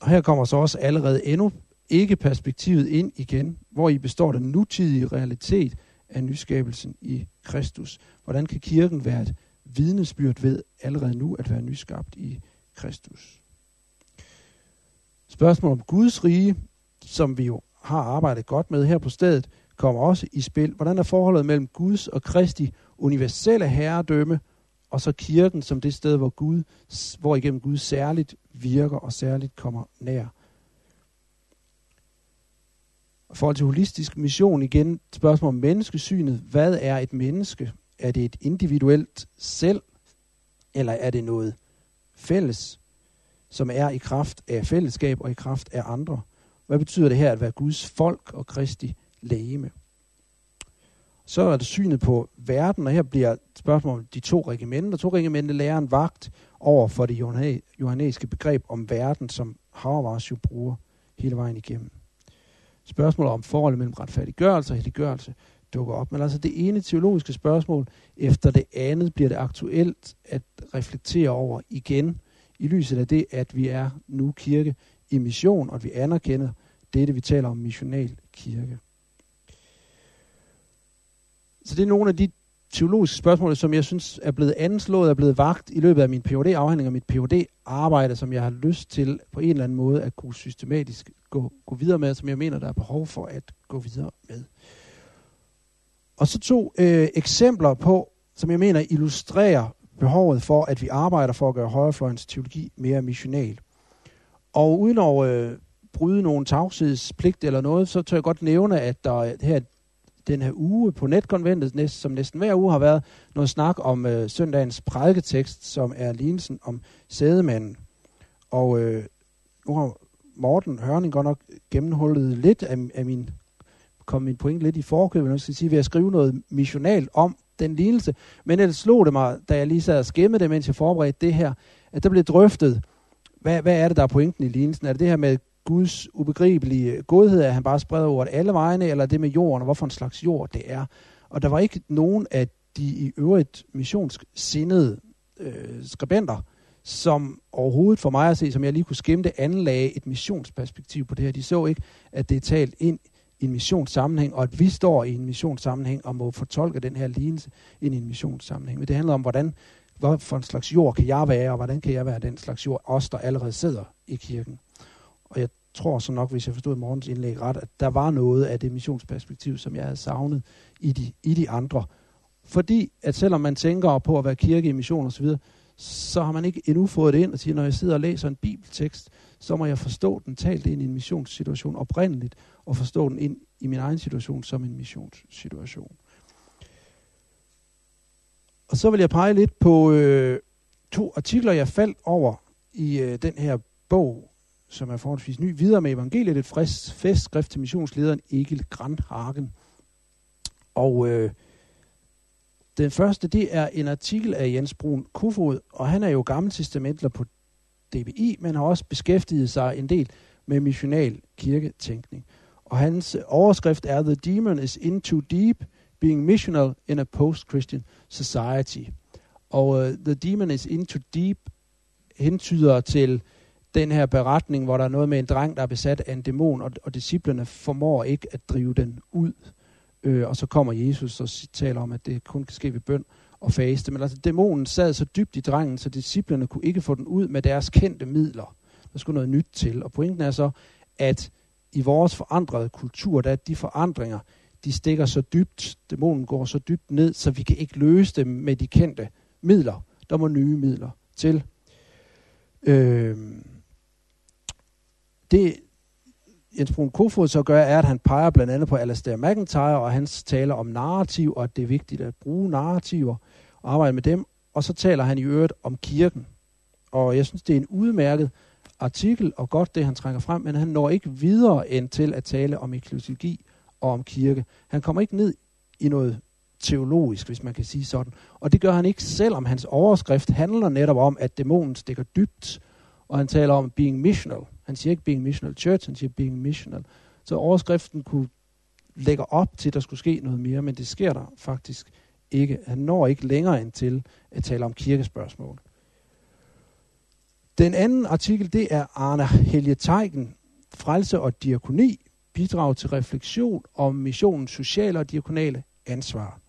Og her kommer så også allerede endnu ikke perspektivet ind igen, hvor I består den nutidige realitet af nyskabelsen i Kristus. Hvordan kan kirken være et vidnesbyrd ved allerede nu at være nyskabt i Kristus? Spørgsmålet om Guds rige, som vi jo har arbejdet godt med her på stedet, kommer også i spil. Hvordan er forholdet mellem Guds og Kristi universelle herredømme og så kirken som det sted, hvor Gud, hvor igennem Gud særligt virker og særligt kommer nær. I forhold til holistisk mission igen, spørgsmål om menneskesynet. Hvad er et menneske? Er det et individuelt selv, eller er det noget fælles, som er i kraft af fællesskab og i kraft af andre? Hvad betyder det her at være Guds folk og Kristi lægeme? Så er det synet på verden, og her bliver spørgsmålet om de to regimenter. To regimenter lærer en vagt over for det johannæiske begreb om verden, som Habermas jo bruger hele vejen igennem. Spørgsmålet om forholdet mellem retfærdiggørelse og helliggørelse dukker op. Men altså det ene teologiske spørgsmål efter det andet bliver det aktuelt at reflektere over igen i lyset af det, at vi er nu kirke i mission, og at vi anerkender det, vi taler om missional kirke. Så det er nogle af de teologiske spørgsmål, som jeg synes er blevet anslået, er blevet vagt i løbet af min phd afhandling og mit phd arbejde som jeg har lyst til på en eller anden måde at kunne systematisk gå, gå videre med, som jeg mener, der er behov for at gå videre med. Og så to øh, eksempler på, som jeg mener illustrerer behovet for, at vi arbejder for at gøre højrefløjens teologi mere missional. Og uden at øh, bryde nogen tavshedspligt eller noget, så tør jeg godt nævne, at der her den her uge på netkonventet, næst, som næsten hver uge har været, noget snak om øh, søndagens prædiketekst, som er lignelsen om sædemanden. Og øh, nu har Morten Hørning godt nok gennemhullet lidt af, af min, kom min point lidt i forkøbet, nu skal jeg sige, ved at skrive noget missionalt om den lignelse. Men ellers slog det mig, da jeg lige sad og skæmmede det, mens jeg forberedte det her, at der blev drøftet, hvad, hvad er det, der er pointen i lignelsen? Er det det her med Guds ubegribelige godhed, at han bare spreder ordet alle vegne, eller det med jorden, og hvorfor en slags jord det er. Og der var ikke nogen af de i øvrigt missionsk sindede øh, skribenter, som overhovedet for mig at se, som jeg lige kunne skimte, det, anlagde et missionsperspektiv på det her. De så ikke, at det er talt ind i en missionssammenhæng, og at vi står i en missionssammenhæng og må fortolke den her lignelse ind i en missionssammenhæng. Men det handler om, hvordan, hvad for en slags jord kan jeg være, og hvordan kan jeg være den slags jord, os der allerede sidder i kirken. Og jeg tror så nok, hvis jeg forstod morgens indlæg ret, at der var noget af det missionsperspektiv, som jeg havde savnet i de, i de andre. Fordi at selvom man tænker på at være kirke i mission osv., så, så har man ikke endnu fået det ind og siger, når jeg sidder og læser en bibeltekst, så må jeg forstå den talt ind i en missionssituation oprindeligt, og forstå den ind i min egen situation som en missionssituation. Og så vil jeg pege lidt på øh, to artikler, jeg faldt over i øh, den her bog, som er forholdsvis ny, videre med evangeliet, et frisk festskrift til missionslederen Egil Grandhagen. Og øh, den første, det er en artikel af Jens Brun Kofod, og han er jo gammeltestamentler på DBI, men har også beskæftiget sig en del med missional kirketænkning. Og hans øh, overskrift er The Demon is in too deep, being missional in a post-Christian society. Og uh, The Demon is in too deep hentyder til den her beretning, hvor der er noget med en dreng, der er besat af en dæmon, og, og disciplerne formår ikke at drive den ud. Øh, og så kommer Jesus og taler om, at det kun kan ske ved bøn og faste. Men altså, dæmonen sad så dybt i drengen, så disciplerne kunne ikke få den ud med deres kendte midler. Der skulle noget nyt til. Og pointen er så, at i vores forandrede kultur, der er de forandringer, de stikker så dybt, dæmonen går så dybt ned, så vi kan ikke løse dem med de kendte midler. Der må nye midler til. Øh, det Jens Brun Kofod så gør, er, at han peger blandt andet på Alastair McIntyre, og hans taler om narrativ, og at det er vigtigt at bruge narrativer og arbejde med dem. Og så taler han i øvrigt om kirken. Og jeg synes, det er en udmærket artikel, og godt det, han trækker frem, men han når ikke videre end til at tale om eklesiologi og om kirke. Han kommer ikke ned i noget teologisk, hvis man kan sige sådan. Og det gør han ikke, selvom hans overskrift handler netop om, at dæmonen stikker dybt, og han taler om being missional. Han siger ikke being missional church, han siger being missional. Så overskriften kunne lægge op til, at der skulle ske noget mere, men det sker der faktisk ikke. Han når ikke længere end til at tale om kirkespørgsmål. Den anden artikel, det er Arne Helge Teigen, Frelse og Diakoni, bidrag til refleksion om missionens sociale og diakonale ansvar.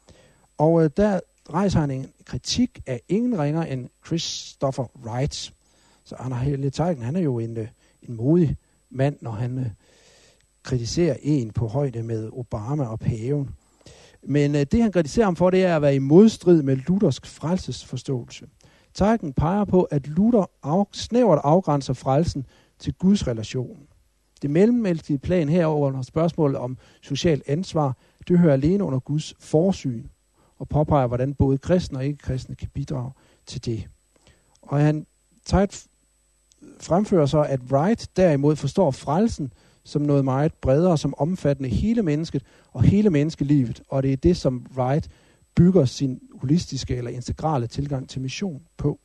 Og øh, der rejser han en kritik af ingen ringer end Christopher Wright. Så Arne Helge Teigen, han er jo en, øh, en modig mand, når han øh, kritiserer en på højde med Obama og paven. Men øh, det, han kritiserer ham for, det er at være i modstrid med luthersk frelsesforståelse. Tanken peger på, at Luther af, snævert afgrænser frelsen til Guds relation. Det mellemmenneskelige plan herover når spørgsmålet om socialt ansvar, det hører alene under Guds forsyn og påpeger, hvordan både kristne og ikke-kristne kan bidrage til det. Og han tager fremfører så, at Wright derimod forstår frelsen som noget meget bredere, som omfattende hele mennesket og hele menneskelivet, og det er det, som Wright bygger sin holistiske eller integrale tilgang til mission på.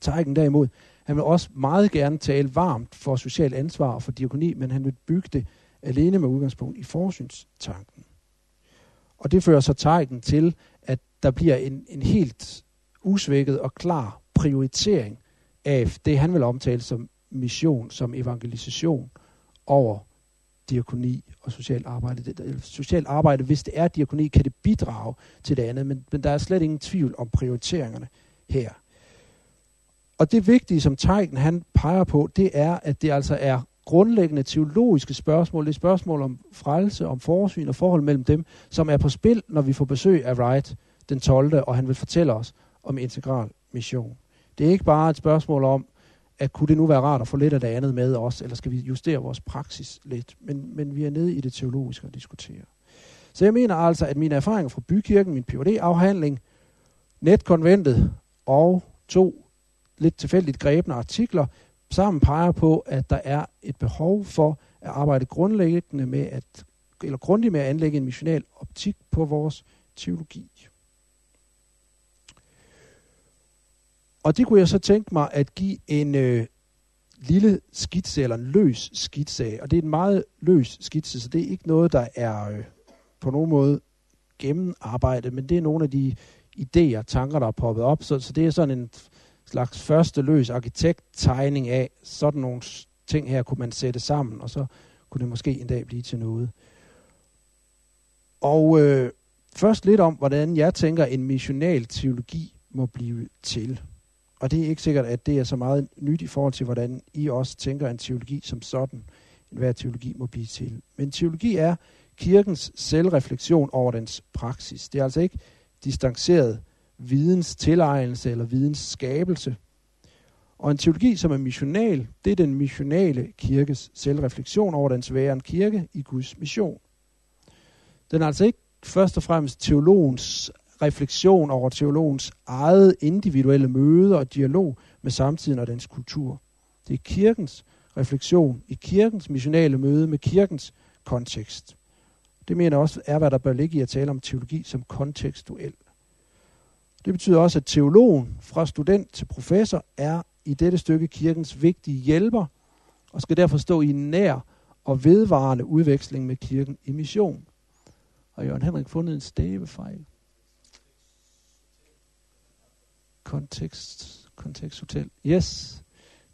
Teigen derimod, han vil også meget gerne tale varmt for social ansvar og for diakoni, men han vil bygge det alene med udgangspunkt i forsynstanken. Og det fører så Teigen til, at der bliver en, en helt usvækket og klar prioritering af det, han vil omtale som mission, som evangelisation over diakoni og socialt arbejde. Det, socialt arbejde, hvis det er diakoni, kan det bidrage til det andet, men, men der er slet ingen tvivl om prioriteringerne her. Og det vigtige, som Teigen han peger på, det er, at det altså er grundlæggende teologiske spørgsmål. Det er spørgsmål om frelse, om forsyn og forhold mellem dem, som er på spil, når vi får besøg af Wright den 12. og han vil fortælle os om integral mission. Det er ikke bare et spørgsmål om, at kunne det nu være rart at få lidt af det andet med os, eller skal vi justere vores praksis lidt? Men, men vi er nede i det teologiske og diskutere. Så jeg mener altså, at mine erfaringer fra bykirken, min phd afhandling netkonventet og to lidt tilfældigt grebne artikler, sammen peger på, at der er et behov for at arbejde grundlæggende med at, eller grundigt med at anlægge en missional optik på vores teologi. Og det kunne jeg så tænke mig at give en øh, lille skitse, eller en løs skitse af. Og det er en meget løs skitse, så det er ikke noget, der er øh, på nogen måde gennemarbejdet, men det er nogle af de idéer, tanker, der er poppet op. Så, så det er sådan en slags første løs arkitekttegning af, sådan nogle ting her kunne man sætte sammen, og så kunne det måske en dag blive til noget. Og øh, først lidt om, hvordan jeg tænker, en missional teologi må blive til. Og det er ikke sikkert, at det er så meget nyt i forhold til, hvordan I også tænker en teologi som sådan, en teologi må blive til. Men teologi er kirkens selvreflektion over dens praksis. Det er altså ikke distanceret videns tilegnelse eller videns skabelse. Og en teologi, som er missional, det er den missionale kirkes selvreflektion over dens væren kirke i Guds mission. Den er altså ikke først og fremmest teologens refleksion over teologens eget individuelle møde og dialog med samtiden og dens kultur. Det er kirkens refleksion i kirkens missionale møde med kirkens kontekst. Det mener også er, hvad der bør ligge i at tale om teologi som kontekstuel. Det betyder også, at teologen fra student til professor er i dette stykke kirkens vigtige hjælper og skal derfor stå i en nær og vedvarende udveksling med kirken i mission. Og Jørgen Henrik fundet en stavefejl? Kontekst, konteksthotel. Yes,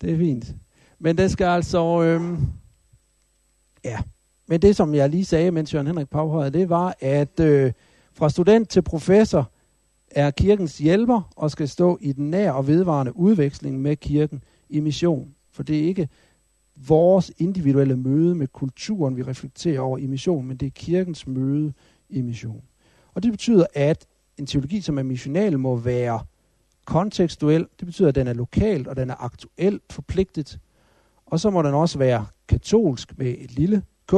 det er fint. Men det skal altså, øhm, ja. Men det, som jeg lige sagde, mens Jørgen Henrik påhøjede, det var, at øh, fra student til professor er kirkens hjælper og skal stå i den nær og vedvarende udveksling med kirken i mission. For det er ikke vores individuelle møde med kulturen, vi reflekterer over i mission, men det er kirkens møde i mission. Og det betyder, at en teologi, som er missional, må være kontekstuel. Det betyder, at den er lokalt og den er aktuelt forpligtet. Og så må den også være katolsk med et lille k.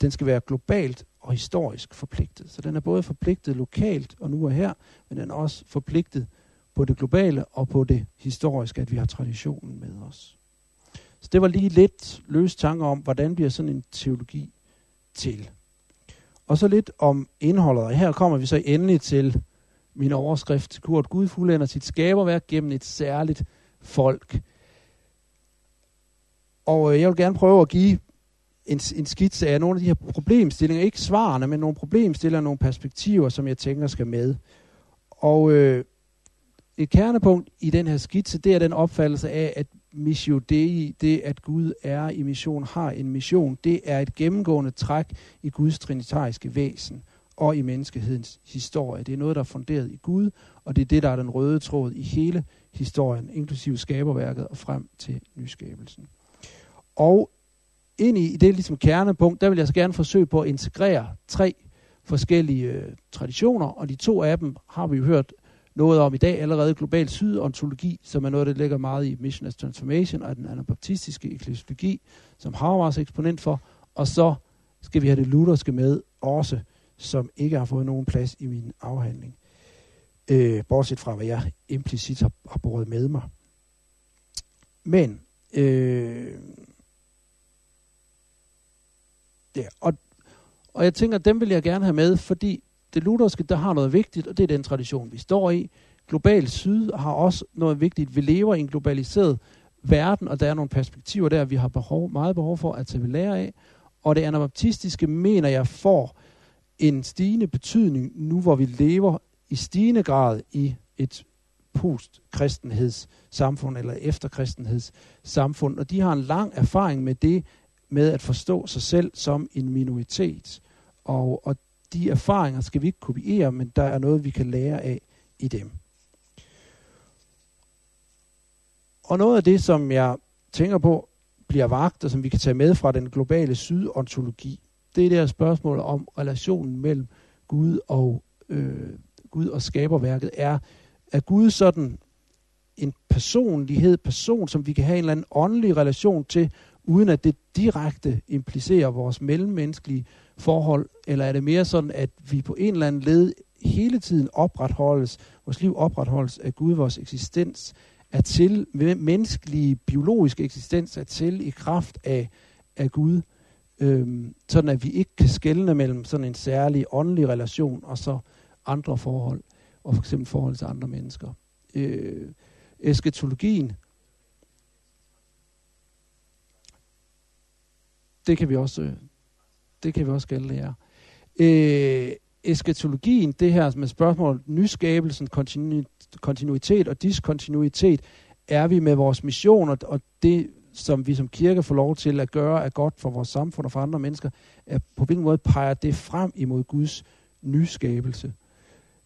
Den skal være globalt og historisk forpligtet. Så den er både forpligtet lokalt og nu og her, men den er også forpligtet på det globale og på det historiske, at vi har traditionen med os. Så det var lige lidt løs tanker om, hvordan bliver sådan en teologi til. Og så lidt om indholdet. Og her kommer vi så endelig til min overskrift. Kurt Gud fuldender sit skaberværk gennem et særligt folk. Og øh, jeg vil gerne prøve at give en, en skitse af nogle af de her problemstillinger. Ikke svarene, men nogle problemstillinger, nogle perspektiver, som jeg tænker skal med. Og øh, et kernepunkt i den her skitse, det er den opfattelse af, at missio dei, det at Gud er i mission, har en mission, det er et gennemgående træk i Guds trinitariske væsen og i menneskehedens historie. Det er noget, der er funderet i Gud, og det er det, der er den røde tråd i hele historien, inklusive skaberværket og frem til nyskabelsen. Og ind i, det ligesom kernepunkt, der vil jeg så gerne forsøge på at integrere tre forskellige øh, traditioner, og de to af dem har vi jo hørt noget om i dag allerede, global syd ontologi, som er noget, der ligger meget i Mission as Transformation, og den anabaptistiske eklesiologi, som har eksponent for, og så skal vi have det lutherske med også, som ikke har fået nogen plads i min afhandling. Øh, bortset fra, hvad jeg implicit har, har båret med mig. Men øh, Ja, og, og jeg tænker, dem vil jeg gerne have med, fordi det lutherske, der har noget vigtigt, og det er den tradition, vi står i. Global Syd har også noget vigtigt. Vi lever i en globaliseret verden, og der er nogle perspektiver der, vi har behov, meget behov for at tage lære af. Og det anabaptistiske, mener jeg, får en stigende betydning nu, hvor vi lever i stigende grad i et post-kristenheds samfund eller efterkristenheds samfund, og de har en lang erfaring med det med at forstå sig selv som en minoritet. Og, og de erfaringer skal vi ikke kopiere, men der er noget, vi kan lære af i dem. Og noget af det, som jeg tænker på, bliver vagt, og som vi kan tage med fra den globale sydontologi, det er spørgsmål om relationen mellem Gud og øh, Gud og skaberværket. Er, er Gud sådan en personlighed, person, som vi kan have en eller anden åndelig relation til, uden at det direkte implicerer vores mellemmenneskelige forhold, eller er det mere sådan, at vi på en eller anden led hele tiden opretholdes, vores liv opretholdes af Gud, vores eksistens er til, menneskelige, biologiske eksistens er til i kraft af, af Gud, øhm, sådan at vi ikke kan skelne mellem sådan en særlig åndelig relation og så andre forhold, og for eksempel forhold til andre mennesker. Øh, eskatologien, det kan vi også, øh, det kan vi også kalde lære. Øh, eskatologien, det her med spørgsmål nyskabelsen, kontinu, kontinuitet og diskontinuitet, er vi med vores mission og, og det, som vi som kirke får lov til at gøre, er godt for vores samfund og for andre mennesker, er på hvilken måde peger det frem imod Guds nyskabelse.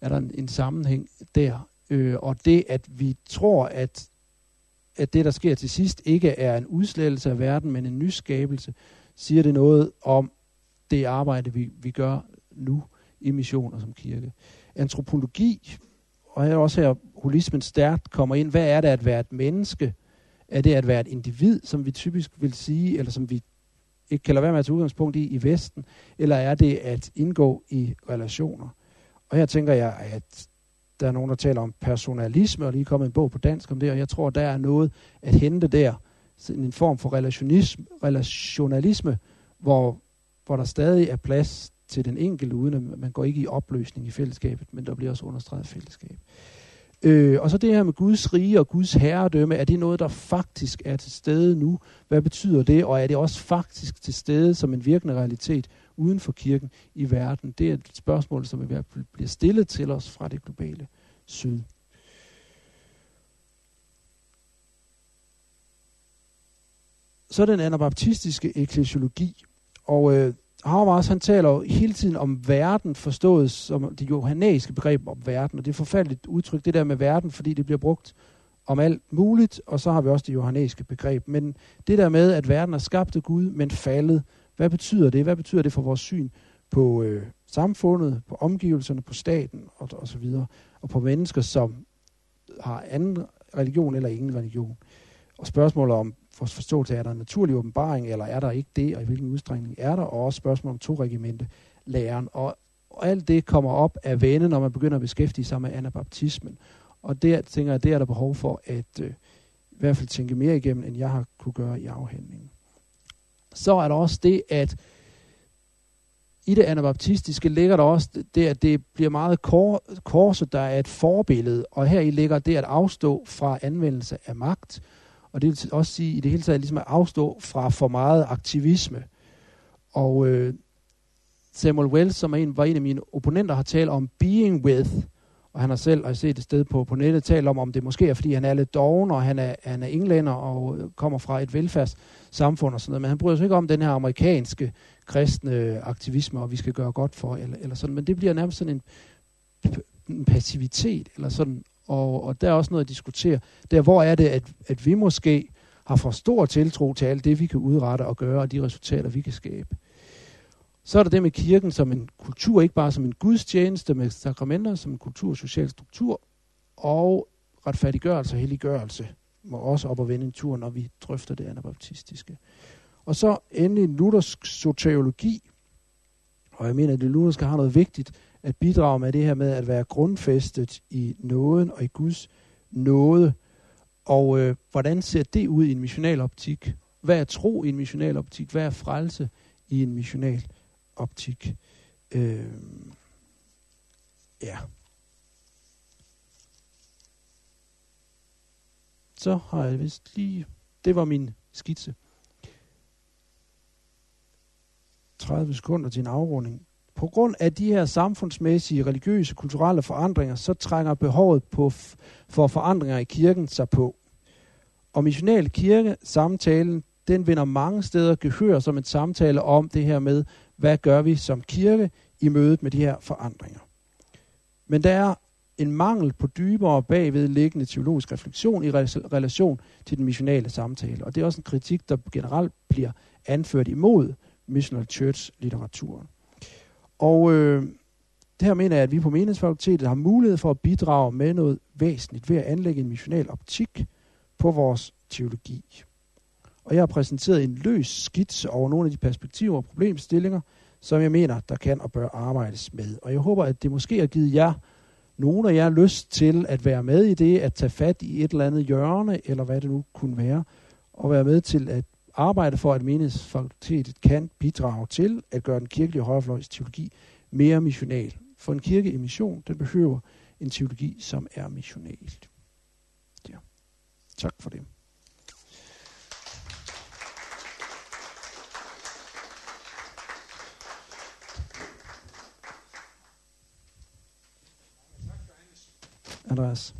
Er der en, en sammenhæng der? Øh, og det, at vi tror, at, at det, der sker til sidst, ikke er en udslettelse af verden, men en nyskabelse, siger det noget om det arbejde, vi, vi gør nu i missioner som kirke. Antropologi, og her også her holismen stærkt kommer ind. Hvad er det at være et menneske? Er det at være et individ, som vi typisk vil sige, eller som vi ikke kan lade være med at tage udgangspunkt i i Vesten? Eller er det at indgå i relationer? Og her tænker jeg, at der er nogen, der taler om personalisme, og lige kommet en bog på dansk om det, og jeg tror, der er noget at hente der. En form for relationisme, relationalisme, hvor, hvor der stadig er plads til den enkelte, uden at man går ikke i opløsning i fællesskabet, men der bliver også understreget fællesskab. Øh, og så det her med Guds rige og Guds herredømme, er det noget, der faktisk er til stede nu? Hvad betyder det? Og er det også faktisk til stede som en virkende realitet uden for kirken i verden? Det er et spørgsmål, som i hvert fald bliver stillet til os fra det globale syd. Så den anabaptistiske eklesiologi. Og øh, Habermas, han taler jo hele tiden om verden, forstået som det johannæiske begreb om verden, og det er forfærdeligt udtryk, det der med verden, fordi det bliver brugt om alt muligt, og så har vi også det johannæiske begreb. Men det der med, at verden er skabt af Gud, men faldet, hvad betyder det? Hvad betyder det for vores syn på øh, samfundet, på omgivelserne, på staten og, og så videre, og på mennesker, som har anden religion eller ingen religion? Og spørgsmålet om forståelse, er der en naturlig åbenbaring, eller er der ikke det, og i hvilken udstrækning er der, og også spørgsmål om to regimente læren. Og, og alt det kommer op af vane, når man begynder at beskæftige sig med anabaptismen. Og der tænker jeg, det er der behov for at øh, i hvert fald tænke mere igennem, end jeg har kunne gøre i afhandlingen. Så er der også det, at i det anabaptistiske ligger der også det, at det bliver meget kor, korset, der er et forbillede, og her i ligger det at afstå fra anvendelse af magt, og det vil også sige i det hele taget ligesom at afstå fra for meget aktivisme. Og øh, Samuel Wells, som er en, var en af mine opponenter, har talt om being with, og han har selv, og jeg set et sted på, på nettet, talt om, om det måske er, fordi han er lidt doven, og han er, han er englænder og øh, kommer fra et velfærdssamfund og sådan noget. Men han bryder sig ikke om den her amerikanske kristne aktivisme, og vi skal gøre godt for, eller, eller sådan. Men det bliver nærmest sådan en, en passivitet, eller sådan og, og der er også noget at diskutere. Der, hvor er det, at, at vi måske har for stor tiltro til alt det, vi kan udrette og gøre, og de resultater, vi kan skabe. Så er der det med kirken som en kultur, ikke bare som en gudstjeneste med sakramenter, som en kultur og social struktur, og retfærdiggørelse og helliggørelse må også op og vende en tur, når vi drøfter det anabaptistiske. Og så endelig luthersk soteriologi, og jeg mener, at det lutherske har noget vigtigt, at bidrage med det her med at være grundfæstet i nåden og i Guds nåde. Og øh, hvordan ser det ud i en missional optik? Hvad er tro i en missional optik? Hvad er frelse i en missional optik? Øh, ja. Så har jeg vist lige... Det var min skitse. 30 sekunder til en afrunding på grund af de her samfundsmæssige, religiøse, kulturelle forandringer, så trænger behovet på for forandringer i kirken sig på. Og missional kirke, samtalen, den vinder mange steder gehør som en samtale om det her med, hvad gør vi som kirke i mødet med de her forandringer. Men der er en mangel på dybere bagvedliggende teologisk refleksion i relation til den missionale samtale. Og det er også en kritik, der generelt bliver anført imod missional church-litteraturen. Og øh, det her mener jeg, at vi på menighedsfakultetet har mulighed for at bidrage med noget væsentligt ved at anlægge en missional optik på vores teologi. Og jeg har præsenteret en løs skitse over nogle af de perspektiver og problemstillinger, som jeg mener, der kan og bør arbejdes med. Og jeg håber, at det måske har givet jer, nogle af jer, lyst til at være med i det, at tage fat i et eller andet hjørne, eller hvad det nu kunne være, og være med til at arbejde for, at menighedsfakultetet kan bidrage til at gøre den kirkelige højrefløjs teologi mere missional. For en kirke i mission, den behøver en teologi, som er missional. Ja. Tak for det. Andreas.